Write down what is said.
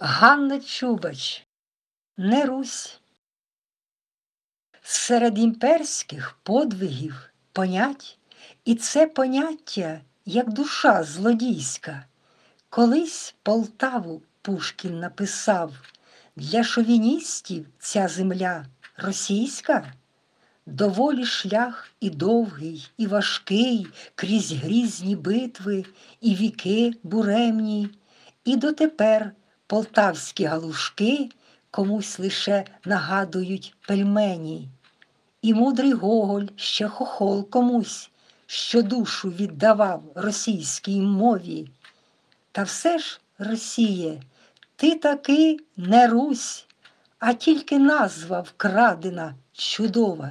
Ганна Чубач, не Русь. Серед імперських подвигів понять, і це поняття, як душа злодійська. Колись Полтаву Пушкін написав, для шовіністів ця земля російська. Доволі шлях і довгий, і важкий, крізь грізні битви, і віки буремні, і дотепер полтавські галушки комусь лише нагадують пельмені. І мудрий Гоголь ще хохол комусь, що душу віддавав російській мові. Та все ж, Росіє, ти таки не Русь, а тільки назва вкрадена чудова.